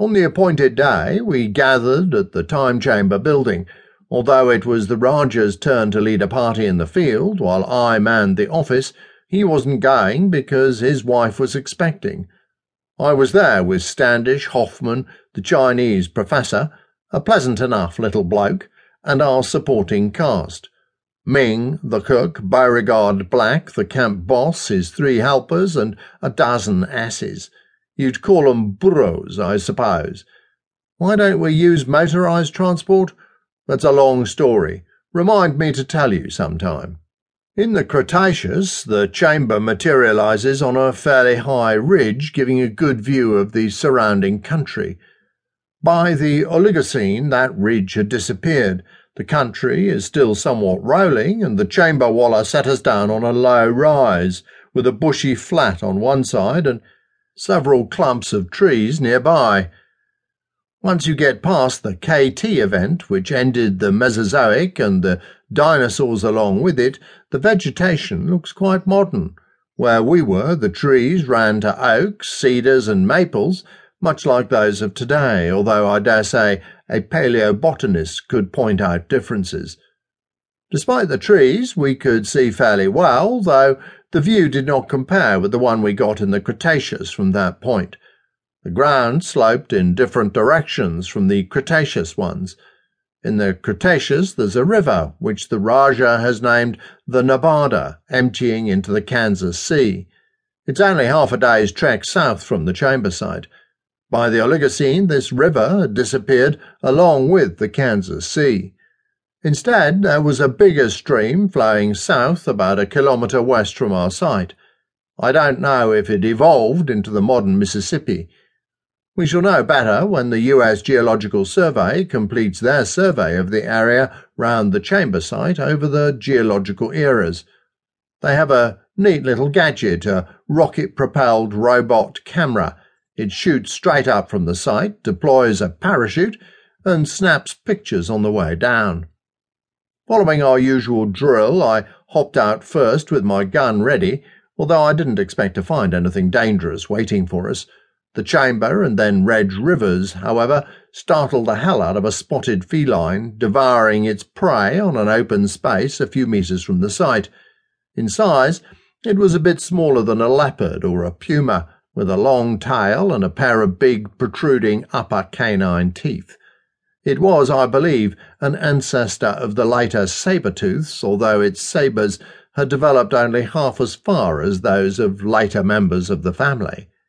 On the appointed day, we gathered at the Time Chamber building. Although it was the Rajah's turn to lead a party in the field, while I manned the office, he wasn't going because his wife was expecting. I was there with Standish, Hoffman, the Chinese professor, a pleasant enough little bloke, and our supporting cast. Ming, the cook, Beauregard Black, the camp boss, his three helpers, and a dozen asses. You'd call 'em burros, I suppose. Why don't we use motorized transport? That's a long story. Remind me to tell you sometime. In the Cretaceous, the chamber materializes on a fairly high ridge, giving a good view of the surrounding country. By the Oligocene, that ridge had disappeared. The country is still somewhat rolling, and the chamber walla set us down on a low rise, with a bushy flat on one side and several clumps of trees nearby. Once you get past the KT event, which ended the Mesozoic and the dinosaurs along with it, the vegetation looks quite modern. Where we were, the trees ran to oaks, cedars, and maples, much like those of today, although I dare say a paleobotanist could point out differences. Despite the trees, we could see fairly well, though the view did not compare with the one we got in the Cretaceous from that point. The ground sloped in different directions from the Cretaceous ones. In the Cretaceous, there's a river, which the Rajah has named the Narbada, emptying into the Kansas Sea. It's only half a day's trek south from the chamber site. By the Oligocene, this river had disappeared along with the Kansas Sea. Instead, there was a bigger stream flowing south about a kilometre west from our site. I don't know if it evolved into the modern Mississippi. We shall know better when the US Geological Survey completes their survey of the area round the chamber site over the geological eras. They have a neat little gadget, a rocket propelled robot camera. It shoots straight up from the site, deploys a parachute, and snaps pictures on the way down. Following our usual drill, I hopped out first with my gun ready, although I didn't expect to find anything dangerous waiting for us. The chamber and then Red Rivers, however, startled the hell out of a spotted feline devouring its prey on an open space a few metres from the site. In size, it was a bit smaller than a leopard or a puma, with a long tail and a pair of big, protruding upper canine teeth. It was, I believe, an ancestor of the later saber-tooths, although its sabres had developed only half as far as those of later members of the family.